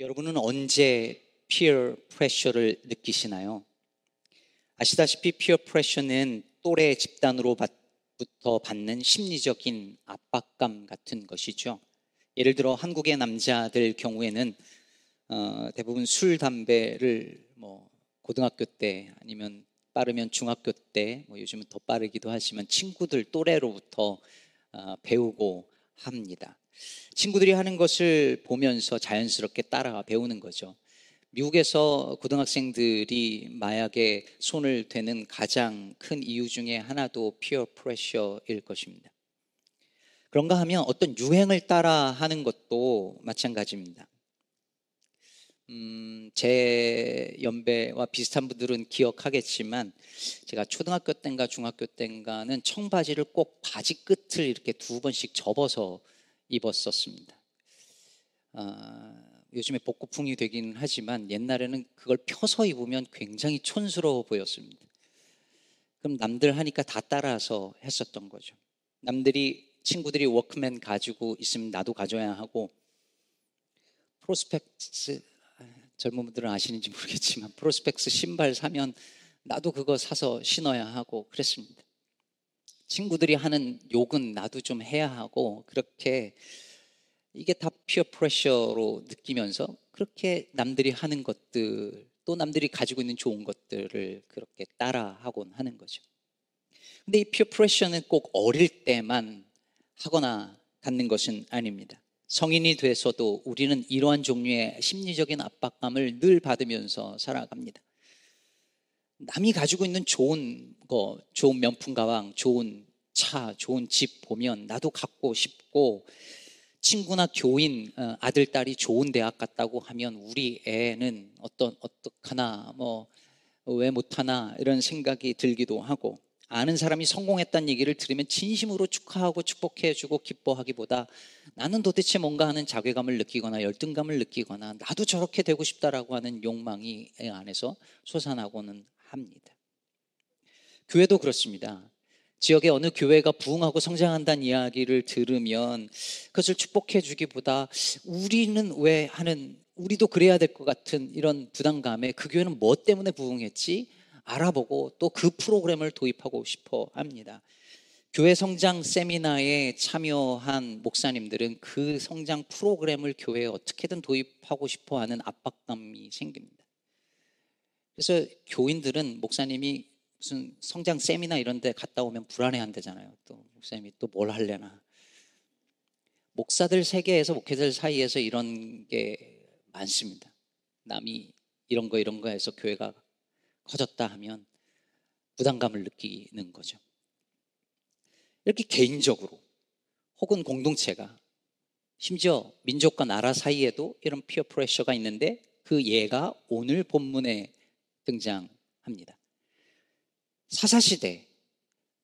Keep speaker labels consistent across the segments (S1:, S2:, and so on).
S1: 여러분은 언제 피어 프레셔를 느끼시나요? 아시다시피 피어 프레셔는 또래 집단으로부터 받는 심리적인 압박감 같은 것이죠. 예를 들어 한국의 남자들 경우에는 어, 대부분 술, 담배를 뭐 고등학교 때 아니면 빠르면 중학교 때, 뭐 요즘은 더 빠르기도 하지만 친구들 또래로부터 어, 배우고 합니다. 친구들이 하는 것을 보면서 자연스럽게 따라 배우는 거죠. 미국에서 고등학생들이 마약에 손을 대는 가장 큰 이유 중에 하나도 피어 프레셔일 것입니다. 그런가 하면 어떤 유행을 따라 하는 것도 마찬가지입니다. 음, 제 연배와 비슷한 분들은 기억하겠지만 제가 초등학교 때인가 중학교 때인가는 청바지를 꼭 바지 끝을 이렇게 두 번씩 접어서 입었었습니다. 아, 요즘에 복고풍이 되긴 하지만 옛날에는 그걸 펴서 입으면 굉장히 촌스러워 보였습니다. 그럼 남들 하니까 다 따라서 했었던 거죠. 남들이 친구들이 워크맨 가지고 있으면 나도 가져야 하고 프로스펙스 젊은 분들은 아시는지 모르겠지만 프로스펙스 신발 사면 나도 그거 사서 신어야 하고 그랬습니다. 친구들이 하는 욕은 나도 좀 해야 하고 그렇게 이게 다 피어 프레셔로 느끼면서 그렇게 남들이 하는 것들 또 남들이 가지고 있는 좋은 것들을 그렇게 따라하곤 하는 거죠. 근데 이 피어 프레셔는 꼭 어릴 때만 하거나 갖는 것은 아닙니다. 성인이 돼서도 우리는 이러한 종류의 심리적인 압박감을 늘 받으면서 살아갑니다. 남이 가지고 있는 좋은 거, 좋은 명품 가방, 좋은 차, 좋은 집 보면 나도 갖고 싶고 친구나 교인 어, 아들 딸이 좋은 대학 갔다고 하면 우리 애는 어떤 어떡하나 뭐 왜 못하나 이런 생각이 들기도 하고 아는 사람이 성공했다는 얘기를 들으면 진심으로 축하하고 축복해주고 기뻐하기보다 나는 도대체 뭔가 하는 자괴감을 느끼거나 열등감을 느끼거나 나도 저렇게 되고 싶다라고 하는 욕망이 안에서 솟아나고는 합니다. 교회도 그렇습니다. 지역의 어느 교회가 부흥하고 성장한다는 이야기를 들으면 그것을 축복해 주기보다 우리는 왜 하는 우리도 그래야 될 것 같은 이런 부담감에 그 교회는 뭐 때문에 부흥했지 알아보고 또 그 프로그램을 도입하고 싶어 합니다. 교회 성장 세미나에 참여한 목사님들은 그 성장 프로그램을 교회에 어떻게든 도입하고 싶어 하는 압박감이 생깁니다. 그래서 교인들은 목사님이 무슨 성장 세미나 이런 데 갔다 오면 불안해 한대잖아요. 또 목사님이 또 뭘 할래나. 목사들 세계에서 목회자들 사이에서 이런 게 많습니다. 남이 이런 거 이런 거 해서 교회가 커졌다 하면 부담감을 느끼는 거죠. 이렇게 개인적으로 혹은 공동체가 심지어 민족과 나라 사이에도 이런 피어 프레셔가 있는데 그 예가 오늘 본문에 등장합니다. 사사시대,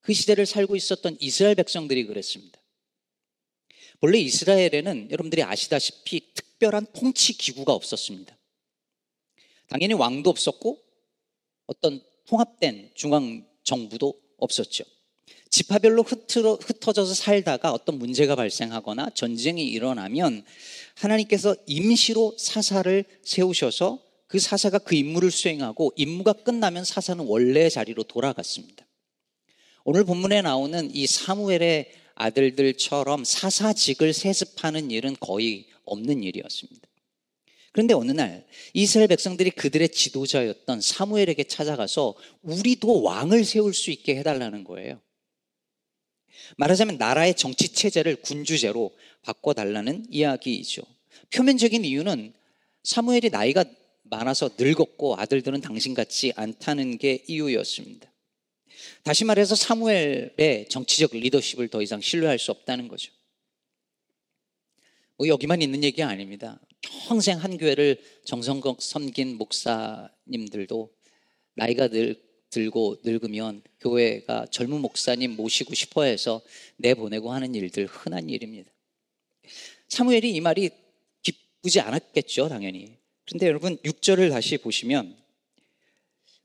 S1: 그 시대를 살고 있었던 이스라엘 백성들이 그랬습니다. 원래 이스라엘에는 여러분들이 아시다시피 특별한 통치 기구가 없었습니다. 당연히 왕도 없었고 어떤 통합된 중앙 정부도 없었죠. 지파별로 흩어, 흩어져서 살다가 어떤 문제가 발생하거나 전쟁이 일어나면 하나님께서 임시로 사사를 세우셔서 그 사사가 그 임무를 수행하고 임무가 끝나면 사사는 원래 자리로 돌아갔습니다. 오늘 본문에 나오는 이 사무엘의 아들들처럼 사사직을 세습하는 일은 거의 없는 일이었습니다. 그런데 어느 날 이스라엘 백성들이 그들의 지도자였던 사무엘에게 찾아가서 우리도 왕을 세울 수 있게 해달라는 거예요. 말하자면 나라의 정치 체제를 군주제로 바꿔달라는 이야기이죠. 표면적인 이유는 사무엘이 나이가 많아서 늙었고 아들들은 당신 같지 않다는 게 이유였습니다. 다시 말해서 사무엘의 정치적 리더십을 더 이상 신뢰할 수 없다는 거죠. 뭐 여기만 있는 얘기 아닙니다. 평생 한 교회를 정성껏 섬긴 목사님들도 나이가 늘, 들고 늙으면 교회가 젊은 목사님 모시고 싶어 해서 내보내고 하는 일들 흔한 일입니다. 사무엘이 이 말이 기쁘지 않았겠죠, 당연히. 그런데 여러분 6절을 다시 보시면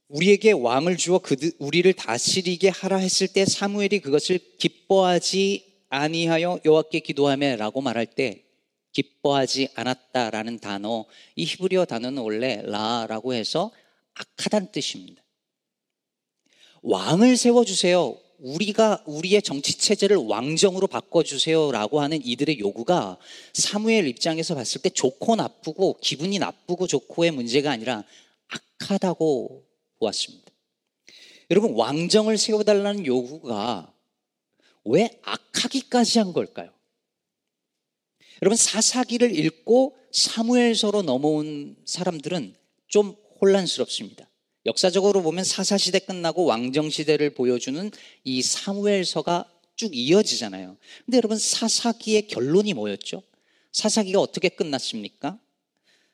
S1: 우리에게 왕을 주어 그들 우리를 다스리게 하라 했을 때 사무엘이 그것을 기뻐하지 아니하여 여호와께 기도하며라고 말할 때 기뻐하지 않았다라는 단어, 이 히브리어 단어는 원래 라라고 해서 악하다는 뜻입니다. 왕을 세워 주세요. 우리가 우리의 정치 체제를 왕정으로 바꿔주세요라고 하는 이들의 요구가 사무엘 입장에서 봤을 때 좋고 나쁘고 기분이 나쁘고 좋고의 문제가 아니라 악하다고 보았습니다. 여러분 왕정을 세워달라는 요구가 왜 악하기까지 한 걸까요? 여러분 사사기를 읽고 사무엘서로 넘어온 사람들은 좀 혼란스럽습니다. 역사적으로 보면 사사시대 끝나고 왕정시대를 보여주는 이 사무엘서가 쭉 이어지잖아요. 근데 여러분 사사기의 결론이 뭐였죠? 사사기가 어떻게 끝났습니까?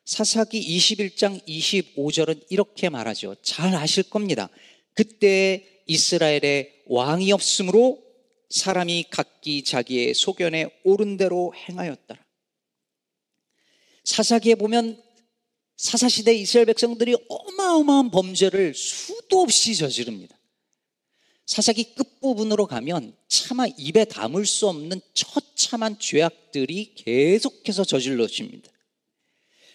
S1: 사사기 21장 25절은 이렇게 말하죠. 잘 아실 겁니다. 그때 이스라엘에 왕이 없으므로 사람이 각기 자기의 소견에 옳은 대로 행하였더라. 사사기에 보면 사사시대 이스라엘 백성들이 어마어마한 범죄를 수도 없이 저지릅니다. 사사기 끝부분으로 가면 차마 입에 담을 수 없는 처참한 죄악들이 계속해서 저질러집니다.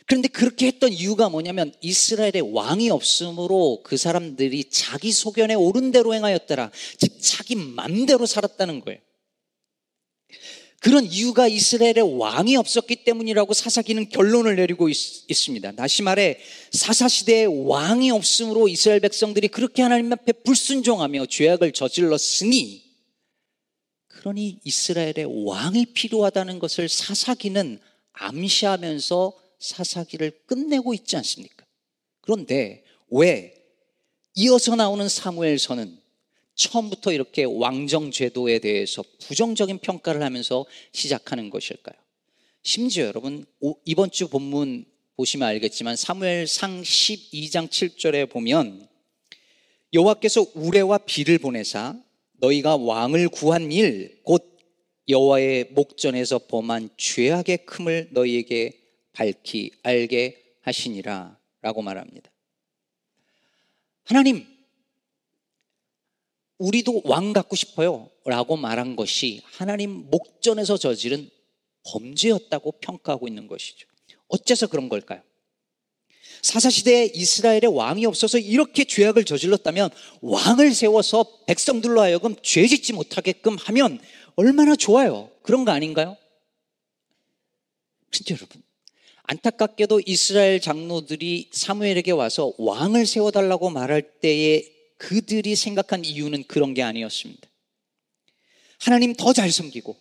S1: 그런데 그렇게 했던 이유가 뭐냐면 이스라엘의 왕이 없으므로 그 사람들이 자기 소견에 옳은 대로 행하였더라. 즉, 자기 맘대로 살았다는 거예요. 그런 이유가 이스라엘의 왕이 없었기 때문이라고 사사기는 결론을 내리고 있, 습니다 다시 말해 사사시대에 왕이 없으므로 이스라엘 백성들이 그렇게 하나님 앞에 불순종하며 죄악을 저질렀으니 그러니 이스라엘의 왕이 필요하다는 것을 사사기는 암시하면서 사사기를 끝내고 있지 않습니까? 그런데 왜 이어서 나오는 사무엘서는 처음부터 이렇게 왕정 제도에 대해서 부정적인 평가를 하면서 시작하는 것일까요? 심지어 여러분 이번 주 본문 보시면 알겠지만 사무엘상 12장 7절에 보면 여호와께서 우레와 비를 보내사 너희가 왕을 구한 일 곧 여호와의 목전에서 범한 죄악의 큼을 너희에게 밝히 알게 하시니라 라고 말합니다. 하나님 우리도 왕 갖고 싶어요. 라고 말한 것이 하나님 목전에서 저지른 범죄였다고 평가하고 있는 것이죠. 어째서 그런 걸까요? 사사시대에 이스라엘에 왕이 없어서 이렇게 죄악을 저질렀다면 왕을 세워서 백성들로 하여금 죄 짓지 못하게끔 하면 얼마나 좋아요. 그런 거 아닌가요? 진짜 여러분. 안타깝게도 이스라엘 장로들이 사무엘에게 와서 왕을 세워달라고 말할 때에 그들이 생각한 이유는 그런 게 아니었습니다. 하나님 더 잘 섬기고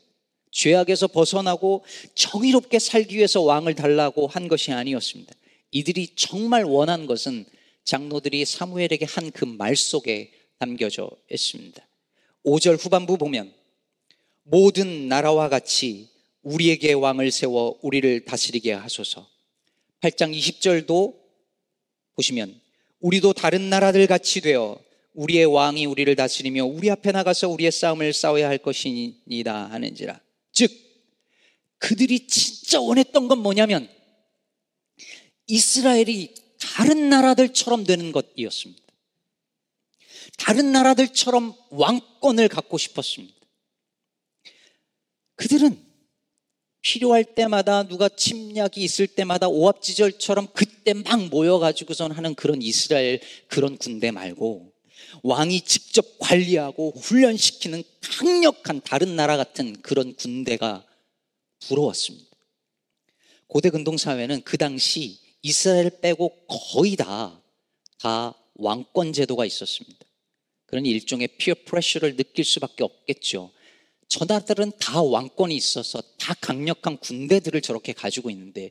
S1: 죄악에서 벗어나고 정의롭게 살기 위해서 왕을 달라고 한 것이 아니었습니다. 이들이 정말 원한 것은 장로들이 사무엘에게 한 그 말 속에 담겨져 있습니다. 5절 후반부 보면 모든 나라와 같이 우리에게 왕을 세워 우리를 다스리게 하소서. 8장 20절도 보시면 우리도 다른 나라들 같이 되어 우리의 왕이 우리를 다스리며 우리 앞에 나가서 우리의 싸움을 싸워야 할 것이니다 하는지라. 즉, 그들이 진짜 원했던 건 뭐냐면 이스라엘이 다른 나라들처럼 되는 것이었습니다. 다른 나라들처럼 왕권을 갖고 싶었습니다. 그들은 필요할 때마다 누가 침략이 있을 때마다 오합지절처럼 그때 막 모여가지고선 하는 그런 이스라엘 그런 군대 말고 왕이 직접 관리하고 훈련시키는 강력한 다른 나라 같은 그런 군대가 부러웠습니다. 고대 근동사회는 그 당시 이스라엘 빼고 거의 다, 다 왕권 제도가 있었습니다. 그런 일종의 피어 프레셔를 느낄 수밖에 없겠죠. 전하들은 다 왕권이 있어서 다 강력한 군대들을 저렇게 가지고 있는데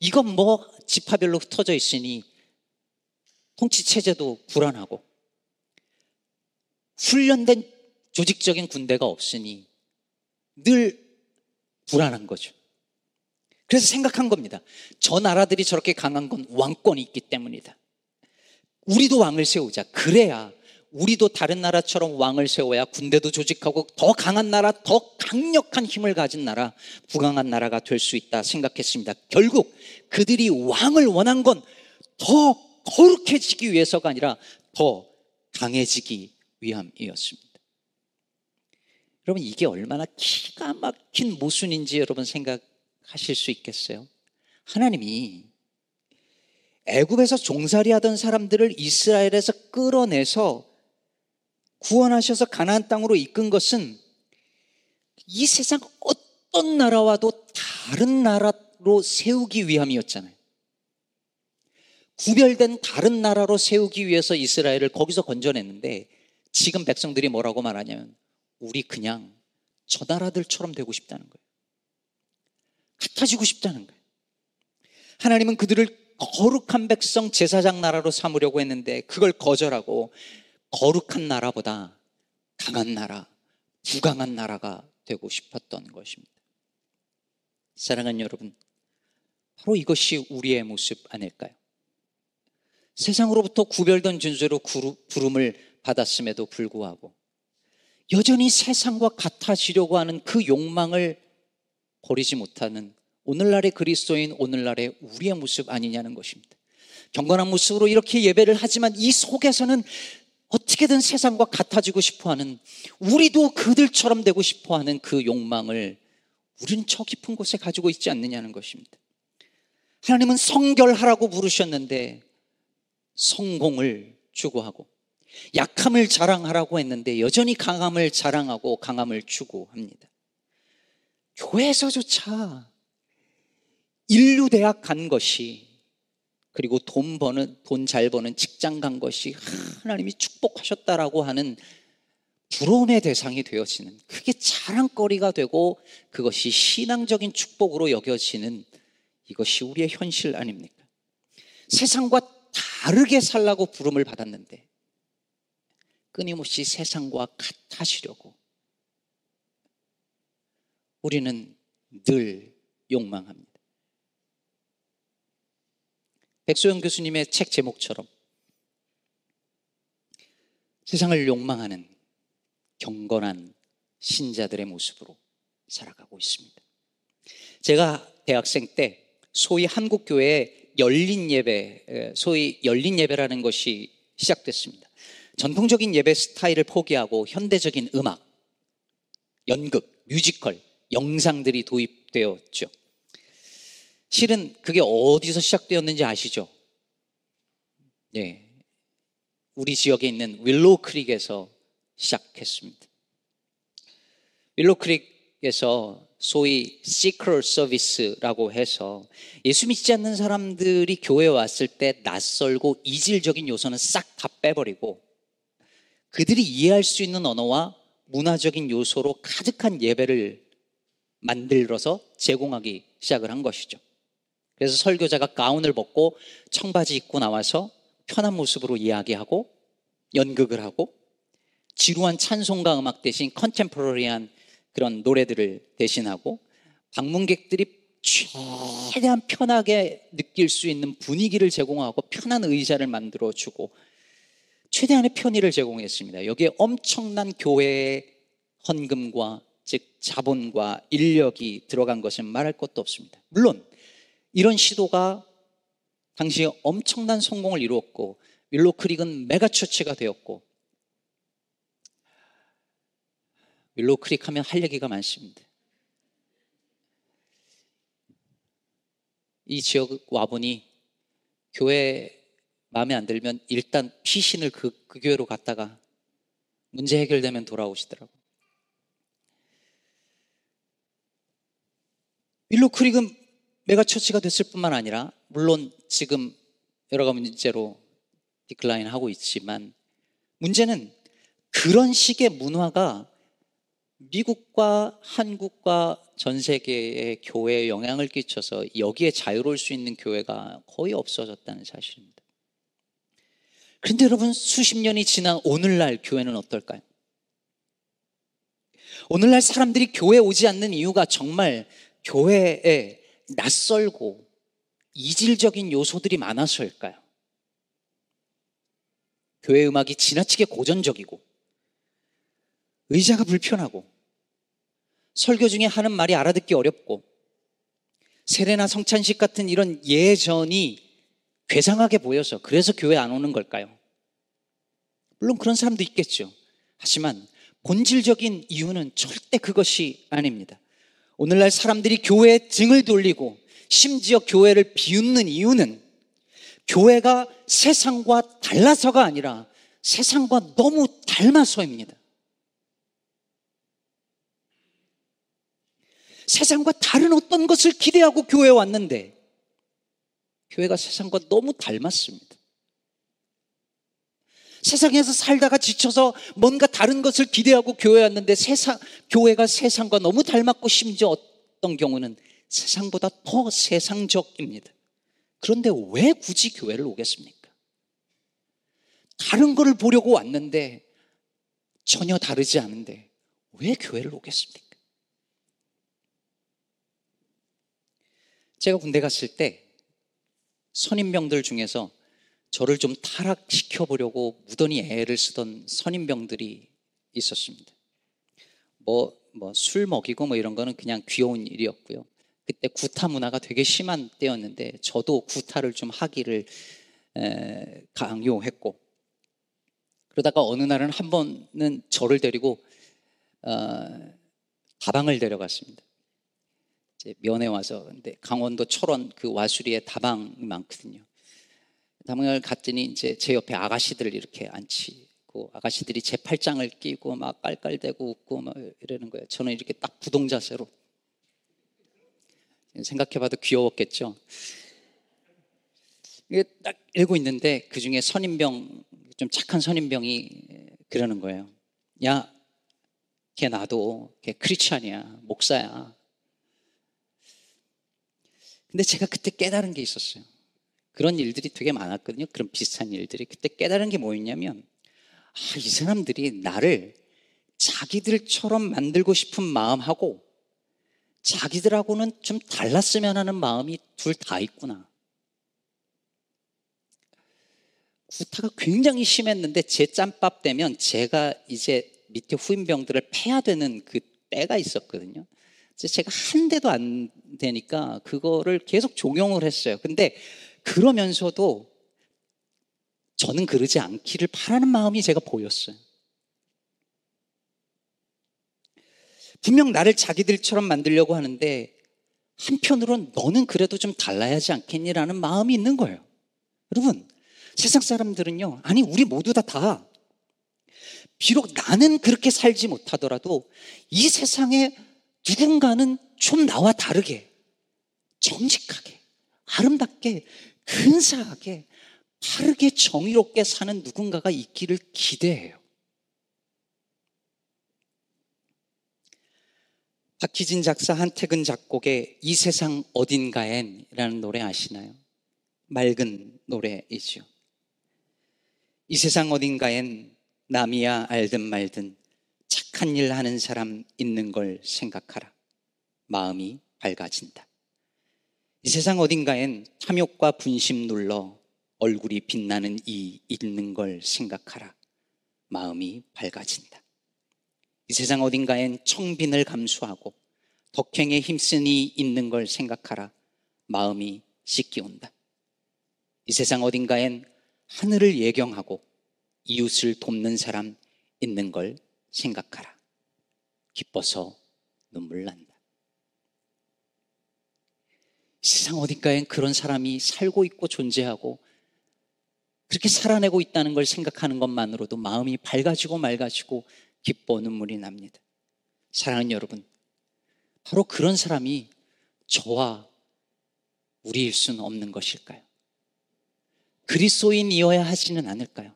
S1: 이건 뭐 지파별로 흩어져 있으니 통치 체제도 불안하고 훈련된 조직적인 군대가 없으니 늘 불안한 거죠. 그래서 생각한 겁니다. 저 나라들이 저렇게 강한 건 왕권이 있기 때문이다. 우리도 왕을 세우자. 그래야 우리도 다른 나라처럼 왕을 세워야 군대도 조직하고 더 강한 나라, 더 강력한 힘을 가진 나라, 부강한 나라가 될 수 있다 생각했습니다. 결국 그들이 왕을 원한 건 더 거룩해지기 위해서가 아니라 더 강해지기 위함이었습니다. 여러분 이게 얼마나 기가 막힌 모순인지 여러분 생각하실 수 있겠어요? 하나님이 애굽에서 종살이 하던 사람들을 이스라엘에서 끌어내서 구원하셔서 가나안 땅으로 이끈 것은 이 세상 어떤 나라와도 다른 나라로 세우기 위함이었잖아요. 구별된 다른 나라로 세우기 위해서 이스라엘을 거기서 건져냈는데 지금 백성들이 뭐라고 말하냐면 우리 그냥 저 나라들처럼 되고 싶다는 거예요. 같아지고 싶다는 거예요. 하나님은 그들을 거룩한 백성 제사장 나라로 삼으려고 했는데 그걸 거절하고 거룩한 나라보다 강한 나라, 부강한 나라가 되고 싶었던 것입니다. 사랑하는 여러분, 바로 이것이 우리의 모습 아닐까요? 세상으로부터 구별된 존재로 부름을 받았음에도 불구하고 여전히 세상과 같아지려고 하는 그 욕망을 버리지 못하는 오늘날의 그리스도인 오늘날의 우리의 모습 아니냐는 것입니다. 경건한 모습으로 이렇게 예배를 하지만 이 속에서는 어떻게든 세상과 같아지고 싶어 하는 우리도 그들처럼 되고 싶어 하는 그 욕망을 우리는 저 깊은 곳에 가지고 있지 않느냐는 것입니다. 하나님은 성결하라고 부르셨는데 성공을 추구하고 약함을 자랑하라고 했는데 여전히 강함을 자랑하고 강함을 추구합니다. 교회에서조차 인류 대학 간 것이 그리고 돈 버는 돈 잘 버는 직장 간 것이 하나님이 축복하셨다라고 하는 부러움의 대상이 되어지는 그게 자랑거리가 되고 그것이 신앙적인 축복으로 여겨지는 이것이 우리의 현실 아닙니까? 세상과 다르게 살라고 부름을 받았는데 끊임없이 세상과 같아지려고 우리는 늘 욕망합니다. 백소영 교수님의 책 제목처럼 세상을 욕망하는 경건한 신자들의 모습으로 살아가고 있습니다. 제가 대학생 때 소위 한국교회에 열린 예배, 소위 열린 예배라는 것이 시작됐습니다. 전통적인 예배 스타일을 포기하고 현대적인 음악, 연극, 뮤지컬, 영상들이 도입되었죠. 실은 그게 어디서 시작되었는지 아시죠? 네. 우리 지역에 있는 Willow Creek에서 시작했습니다. Willow Creek에서 소위 seeker service라고 해서 예수 믿지 않는 사람들이 교회에 왔을 때 낯설고 이질적인 요소는 싹 다 빼버리고 그들이 이해할 수 있는 언어와 문화적인 요소로 가득한 예배를 만들어서 제공하기 시작을 한 것이죠. 그래서 설교자가 가운을 벗고 청바지 입고 나와서 편한 모습으로 이야기하고 연극을 하고 지루한 찬송가 음악 대신 컨템포러리한 그런 노래들을 대신하고 방문객들이 최대한 편하게 느낄 수 있는 분위기를 제공하고 편한 의자를 만들어 주고 최대한의 편의를 제공했습니다. 여기에 엄청난 교회의 헌금과 즉 자본과 인력이 들어간 것은 말할 것도 없습니다. 물론 이런 시도가 당시에 엄청난 성공을 이루었고 Willow Creek은 megachurch가 되었고 Willow Creek 하면 할 얘기가 많습니다. 이 지역 와보니 교회 마음에 안 들면 일단 피신을 그, 그 교회로 갔다가 문제 해결되면 돌아오시더라고요. Willow Creek은 megachurch가 됐을 뿐만 아니라 물론 지금 여러 가지 문제로 decline 하고 있지만 문제는 그런 식의 문화가 미국과 한국과 전 세계의 교회에 영향을 끼쳐서 여기에 자유로울 수 있는 교회가 거의 없어졌다는 사실입니다. 그런데 여러분 수십 년이 지난 오늘날 교회는 어떨까요? 오늘날 사람들이 교회 오지 않는 이유가 정말 교회에 낯설고 이질적인 요소들이 많아서일까요? 교회 음악이 지나치게 고전적이고 의자가 불편하고 설교 중에 하는 말이 알아듣기 어렵고 세례나 성찬식 같은 이런 예전이 괴상하게 보여서 그래서 교회 안 오는 걸까요? 물론 그런 사람도 있겠죠. 하지만 본질적인 이유는 절대 그것이 아닙니다. 오늘날 사람들이 교회에 등을 돌리고 심지어 교회를 비웃는 이유는 교회가 세상과 달라서가 아니라 세상과 너무 닮아서입니다. 세상과 다른 어떤 것을 기대하고 교회에 왔는데 교회가 세상과 너무 닮았습니다. 세상에서 살다가 지쳐서 뭔가 다른 것을 기대하고 교회에 왔는데 세상, 교회가 세상과 너무 닮았고 심지어 어떤 경우는 세상보다 더 세상적입니다. 그런데 왜 굳이 교회를 오겠습니까? 다른 거를 보려고 왔는데 전혀 다르지 않은데 왜 교회를 오겠습니까? 제가 군대 갔을 때 선임병들 중에서 저를 좀 타락시켜 보려고 무던히 애를 쓰던 선임병들이 있었습니다. 뭐, 뭐, 술 먹이고 뭐 이런 거는 그냥 귀여운 일이었고요. 그때 구타 문화가 되게 심한 때였는데 저도 구타를 좀 하기를 에, 강요했고 그러다가 어느 날은 한 번은 저를 데리고 어, 다방을 데려갔습니다. 이제 면회 와서 근데 강원도 철원 그 와수리에 다방이 많거든요. 다방을 갔더니 이제 제 옆에 아가씨들을 이렇게 앉히고 아가씨들이 제 팔짱을 끼고 막 깔깔대고 웃고 막 이러는 거예요. 저는 이렇게 딱 부동 자세로 생각해봐도 귀여웠겠죠. 이게 딱 읽고 있는데 그 중에 선임병 좀 착한 선임병이 그러는 거예요. 야, 걔 나도 걔 크리스찬이야 목사야. 근데 제가 그때 깨달은 게 있었어요. 그런 일들이 되게 많았거든요. 그런 비슷한 일들이. 그때 깨달은 게 뭐였냐면, 아, 이 사람들이 나를 자기들처럼 만들고 싶은 마음하고 자기들하고는 좀 달랐으면 하는 마음이 둘 다 있구나. 구타가 굉장히 심했는데 제 짬밥 되면 제가 이제 밑에 후임병들을 패야 되는 그 때가 있었거든요. 제가 한 대도 안 되니까 그거를 계속 종용을 했어요. 근데 그러면서도 저는 그러지 않기를 바라는 마음이 제가 보였어요. 분명 나를 자기들처럼 만들려고 하는데 한편으론 너는 그래도 좀 달라야 하지 않겠니라는 마음이 있는 거예요. 여러분, 세상 사람들은요, 아니, 우리 모두 다 다. 비록 나는 그렇게 살지 못하더라도 이 세상에 누군가는 좀 나와 다르게, 정직하게, 아름답게, 근사하게, 바르게 정의롭게 사는 누군가가 있기를 기대해요. 박희진 작사 한태근 작곡의 이 세상 어딘가엔 이라는 노래 아시나요? 맑은 노래이죠. 이 세상 어딘가엔 남이야 알든 말든 착한 일 하는 사람 있는 걸 생각하라. 마음이 밝아진다. 이 세상 어딘가엔 탐욕과 분심 눌러 얼굴이 빛나는 이 있는 걸 생각하라. 마음이 밝아진다. 이 세상 어딘가엔 청빈을 감수하고 덕행에 힘쓰니 있는 걸 생각하라. 마음이 씻기온다. 이 세상 어딘가엔 하늘을 예경하고 이웃을 돕는 사람 있는 걸 생각하라. 기뻐서 눈물 난다. 세상 어딘가엔 그런 사람이 살고 있고 존재하고 그렇게 살아내고 있다는 걸 생각하는 것만으로도 마음이 밝아지고 맑아지고 기뻐 눈물이 납니다. 사랑하는 여러분, 바로 그런 사람이 저와 우리일 수는 없는 것일까요? 그리스도인이어야 하지는 않을까요?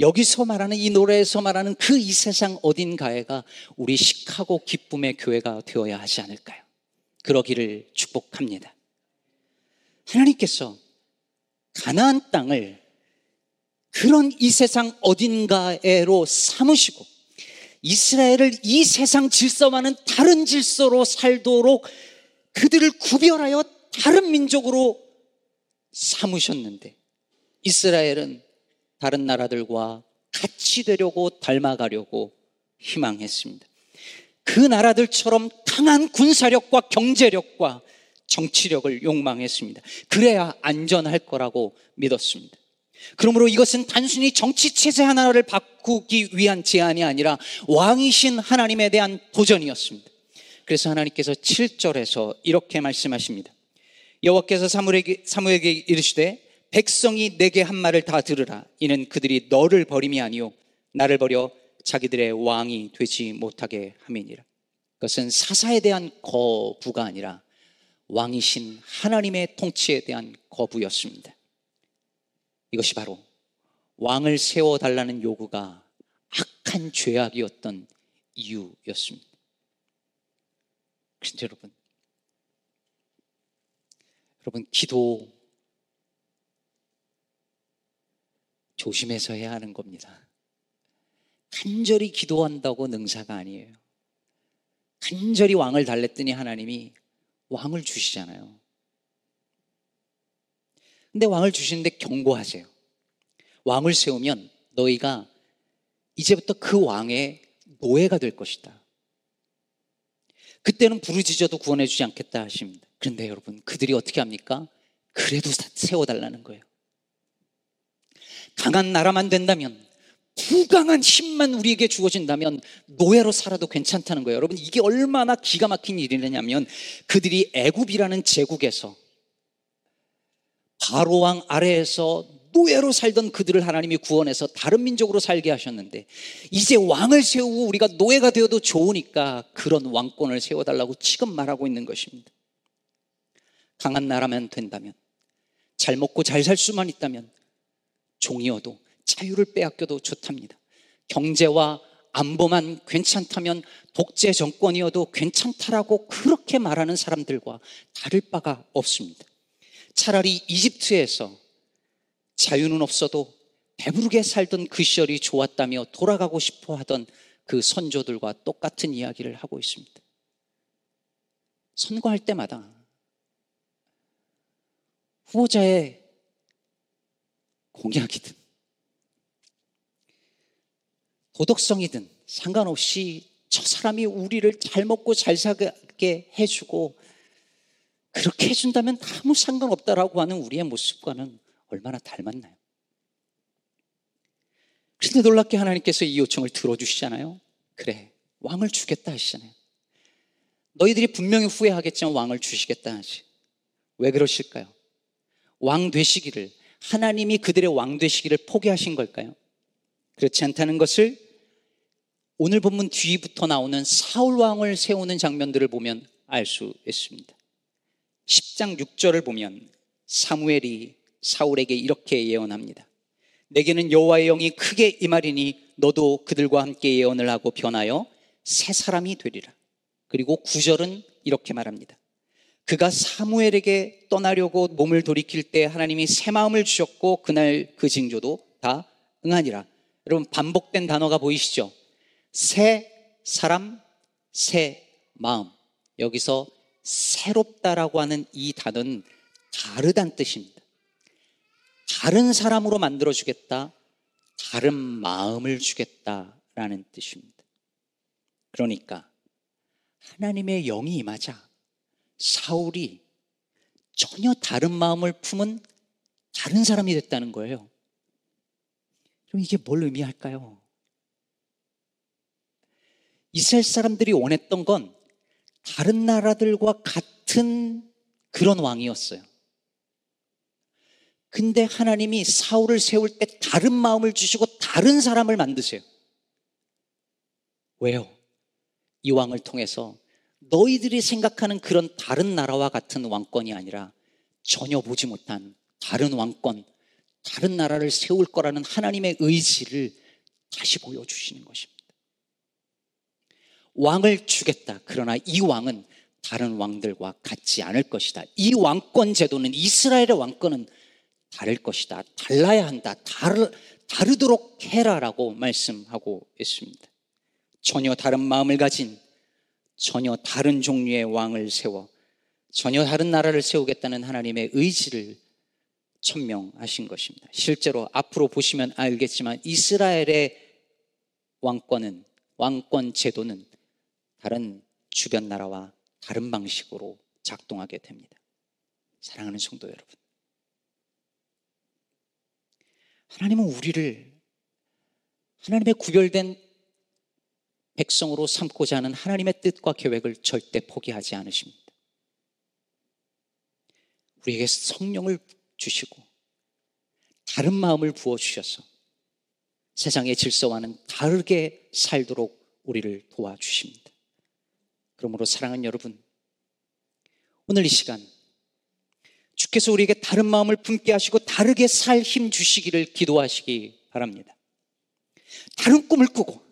S1: 여기서 말하는 이 노래에서 말하는 그 이 세상 어딘가에가 우리 시카고 기쁨의 교회가 되어야 하지 않을까요? 그러기를 축복합니다. 하나님께서 가나안 땅을 그런 이 세상 어딘가에로 삼으시고 이스라엘을 이 세상 질서와는 다른 질서로 살도록 그들을 구별하여 다른 민족으로 삼으셨는데 이스라엘은 다른 나라들과 같이 되려고 닮아가려고 희망했습니다. 그 나라들처럼 강한 군사력과 경제력과 정치력을 욕망했습니다. 그래야 안전할 거라고 믿었습니다. 그러므로 이것은 단순히 정치 체제 하나를 바꾸기 위한 제안이 아니라 왕이신 하나님에 대한 도전이었습니다. 그래서 하나님께서 7절에서 이렇게 말씀하십니다. 여호와께서 사무엘에게 이르시되 백성이 내게 한 말을 다 들으라. 이는 그들이 너를 버림이 아니요 나를 버려 자기들의 왕이 되지 못하게 함이니라. 그것은 사사에 대한 거부가 아니라 왕이신 하나님의 통치에 대한 거부였습니다. 이것이 바로 왕을 세워 달라는 요구가 악한 죄악이었던 이유였습니다. 그런데 여러분, 여러분, 기도 조심해서 해야 하는 겁니다. 간절히 기도한다고 능사가 아니에요. 간절히 왕을 달랬더니 하나님이 왕을 주시잖아요. 근데 왕을 주시는데 경고하세요. 왕을 세우면 너희가 이제부터 그 왕의 노예가 될 것이다. 그때는 부르짖어도 구원해 주지 않겠다 하십니다. 그런데 여러분, 그들이 어떻게 합니까? 그래도 세워달라는 거예요. 강한 나라만 된다면, 부강한 힘만 우리에게 주어진다면 노예로 살아도 괜찮다는 거예요. 여러분, 이게 얼마나 기가 막힌 일이냐면 그들이 애굽이라는 제국에서 바로 왕 아래에서 노예로 살던 그들을 하나님이 구원해서 다른 민족으로 살게 하셨는데 이제 왕을 세우고 우리가 노예가 되어도 좋으니까 그런 왕권을 세워달라고 지금 말하고 있는 것입니다. 강한 나라면 된다면 잘 먹고 잘 살 수만 있다면 종이어도 자유를 빼앗겨도 좋답니다. 경제와 안보만 괜찮다면 독재 정권이어도 괜찮다라고 그렇게 말하는 사람들과 다를 바가 없습니다. 차라리 이집트에서 자유는 없어도 배부르게 살던 그 시절이 좋았다며 돌아가고 싶어 하던 그 선조들과 똑같은 이야기를 하고 있습니다. 선거할 때마다 후보자의 공약이든 도덕성이든 상관없이 저 사람이 우리를 잘 먹고 잘 살게 해주고 그렇게 해준다면 아무 상관없다라고 하는 우리의 모습과는 얼마나 닮았나요? 그런데 놀랍게 하나님께서 이 요청을 들어주시잖아요. 그래, 왕을 주겠다 하시잖아요. 너희들이 분명히 후회하겠지만 왕을 주시겠다 하지. 왜 그러실까요? 왕 되시기를, 하나님이 그들의 왕 되시기를 포기하신 걸까요? 그렇지 않다는 것을 오늘 본문 뒤부터 나오는 사울 왕을 세우는 장면들을 보면 알 수 있습니다. 10장 6절을 보면 사무엘이 사울에게 이렇게 예언합니다. 내게는 여호와의 영이 크게 임하리니 너도 그들과 함께 예언을 하고 변하여 새 사람이 되리라. 그리고 구절은 이렇게 말합니다. 그가 사무엘에게 떠나려고 몸을 돌이킬 때 하나님이 새 마음을 주셨고 그날 그 징조도 다 응하니라. 여러분 반복된 단어가 보이시죠? 새 사람, 새 마음. 여기서 새롭다라고 하는 이 단어는 다르다는 뜻입니다. 다른 사람으로 만들어 주겠다. 다른 마음을 주겠다라는 뜻입니다. 그러니까 하나님의 영이 임하자 사울이 전혀 다른 마음을 품은 다른 사람이 됐다는 거예요. 그럼 이게 뭘 의미할까요? 이스라엘 사람들이 원했던 건 다른 나라들과 같은 그런 왕이었어요. 근데 하나님이 사울을 세울 때 다른 마음을 주시고 다른 사람을 만드세요. 왜요? 이 왕을 통해서 너희들이 생각하는 그런 다른 나라와 같은 왕권이 아니라 전혀 보지 못한 다른 왕권, 다른 나라를 세울 거라는 하나님의 의지를 다시 보여주시는 것입니다. 왕을 주겠다. 그러나 이 왕은 다른 왕들과 같지 않을 것이다. 이 왕권 제도는 이스라엘의 왕권은 다를 것이다. 달라야 한다. 다르, 다르도록 해라라고 말씀하고 있습니다. 전혀 다른 마음을 가진 전혀 다른 종류의 왕을 세워 전혀 다른 나라를 세우겠다는 하나님의 의지를 천명하신 것입니다. 실제로 앞으로 보시면 알겠지만 이스라엘의 왕권은 왕권 제도는 다른 주변 나라와 다른 방식으로 작동하게 됩니다. 사랑하는 성도 여러분. 하나님은 우리를 하나님의 구별된 백성으로 삼고자 하는 하나님의 뜻과 계획을 절대 포기하지 않으십니다. 우리에게 성령을 주시고 다른 마음을 부어주셔서 세상의 질서와는 다르게 살도록 우리를 도와주십니다. 그러므로 사랑하는 여러분, 오늘 이 시간 주께서 우리에게 다른 마음을 품게 하시고 다르게 살 힘 주시기를 기도하시기 바랍니다. 다른 꿈을 꾸고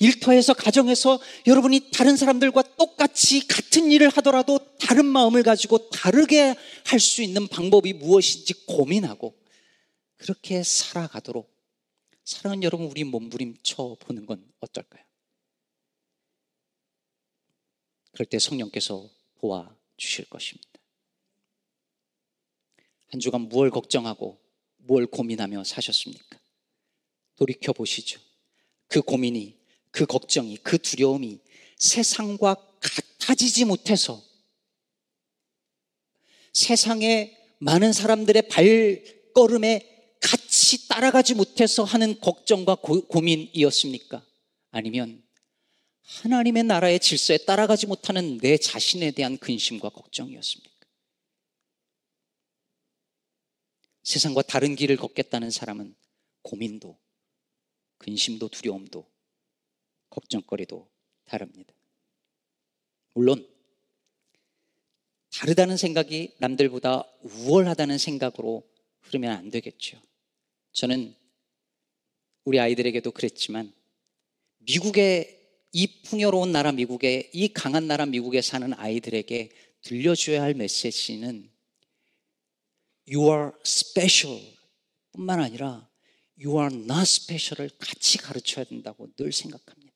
S1: 일터에서 가정에서 여러분이 다른 사람들과 똑같이 같은 일을 하더라도 다른 마음을 가지고 다르게 할 수 있는 방법이 무엇인지 고민하고 그렇게 살아가도록 사랑하는 여러분 우리 몸부림쳐 보는 건 어떨까요? 그럴 때 성령께서 도와 주실 것입니다. 한 주간 무엇 걱정하고 무엇 고민하며 사셨습니까? 돌이켜 보시죠. 그 고민이, 그 걱정이, 그 두려움이 세상과 같아지지 못해서 세상의 많은 사람들의 발걸음에 같이 따라가지 못해서 하는 걱정과 고, 고민이었습니까? 아니면 하나님의 나라의 질서에 따라가지 못하는 내 자신에 대한 근심과 걱정이었습니까? 세상과 다른 길을 걷겠다는 사람은 고민도, 근심도, 두려움도, 걱정거리도 다릅니다. 물론, 다르다는 생각이 남들보다 우월하다는 생각으로 흐르면 안 되겠죠. 저는 우리 아이들에게도 그랬지만, 미국의 이 풍요로운 나라 미국에, 이 강한 나라 미국에 사는 아이들에게 들려줘야 할 메시지는 You are special 뿐만 아니라 You are not special을 같이 가르쳐야 된다고 늘 생각합니다.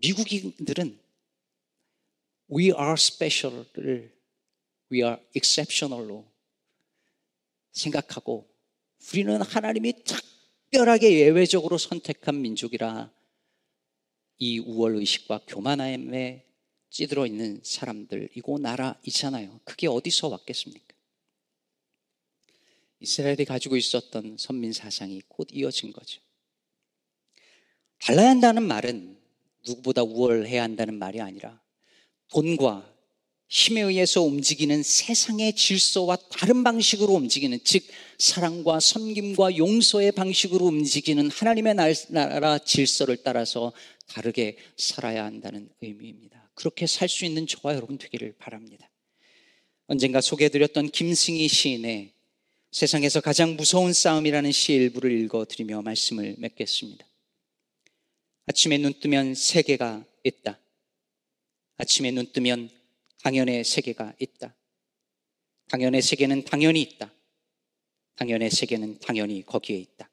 S1: 미국인들은 We are special을 We are exceptional로 생각하고 우리는 하나님이 특별하게 예외적으로 선택한 민족이라 이 우월 의식과 교만함에 찌들어 있는 사람들이고 나라이잖아요. 그게 어디서 왔겠습니까? 이스라엘이 가지고 있었던 선민 사상이 곧 이어진 거죠. 달라야 한다는 말은 누구보다 우월해야 한다는 말이 아니라 돈과 힘에 의해서 움직이는 세상의 질서와 다른 방식으로 움직이는 즉 사랑과 섬김과 용서의 방식으로 움직이는 하나님의 나라 질서를 따라서 다르게 살아야 한다는 의미입니다. 그렇게 살 수 있는 저와 여러분 되기를 바랍니다. 언젠가 소개해드렸던 김승희 시인의 세상에서 가장 무서운 싸움이라는 시 일부를 읽어드리며 말씀을 맺겠습니다. 아침에 눈 뜨면 세계가 있다. 아침에 눈 뜨면 당연의 세계가 있다. 당연의 세계는 당연히 있다. 당연의 세계는 당연히 거기에 있다.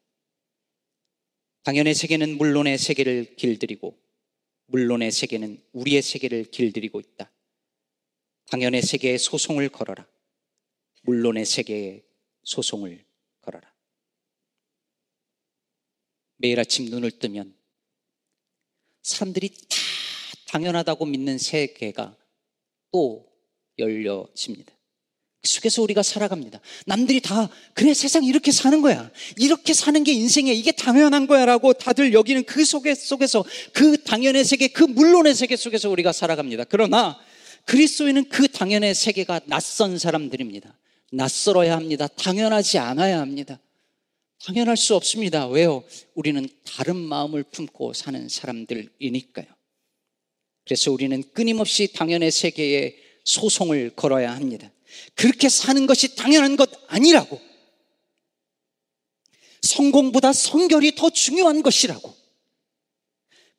S1: 당연의 세계는 물론의 세계를 길들이고 물론의 세계는 우리의 세계를 길들이고 있다. 당연의 세계에 소송을 걸어라. 물론의 세계에 소송을 걸어라. 매일 아침 눈을 뜨면 사람들이 다 당연하다고 믿는 세계가 또 열려집니다. 그 속에서 우리가 살아갑니다. 남들이 다, 그래, 세상 이렇게 사는 거야. 이렇게 사는 게 인생이야. 이게 당연한 거야. 라고 다들 여기는 그 속에, 속에서, 그 당연의 세계, 그 물론의 세계 속에서 우리가 살아갑니다. 그러나 그리스도인은 그 당연의 세계가 낯선 사람들입니다. 낯설어야 합니다. 당연하지 않아야 합니다. 당연할 수 없습니다. 왜요? 우리는 다른 마음을 품고 사는 사람들이니까요. 그래서 우리는 끊임없이 당연의 세계에 소송을 걸어야 합니다. 그렇게 사는 것이 당연한 것 아니라고. 성공보다 성결이 더 중요한 것이라고.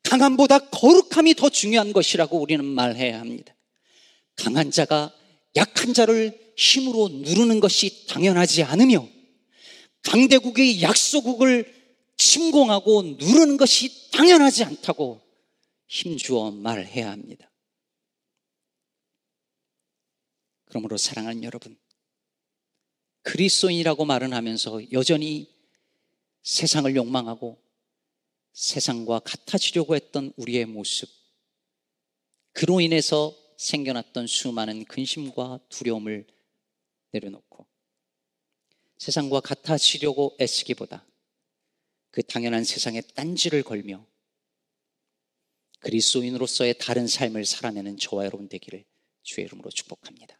S1: 강함보다 거룩함이 더 중요한 것이라고 우리는 말해야 합니다. 강한 자가 약한 자를 힘으로 누르는 것이 당연하지 않으며 강대국의 약소국을 침공하고 누르는 것이 당연하지 않다고 힘주어 말해야 합니다. 그러므로 사랑하는 여러분, 그리스도인이라고 말은 하면서 여전히 세상을 욕망하고 세상과 같아지려고 했던 우리의 모습, 그로 인해서 생겨났던 수많은 근심과 두려움을 내려놓고 세상과 같아지려고 애쓰기보다 그 당연한 세상에 딴지를 걸며 그리스도인으로서의 다른 삶을 살아내는 저와 여러분 되기를 주의 이름으로 축복합니다.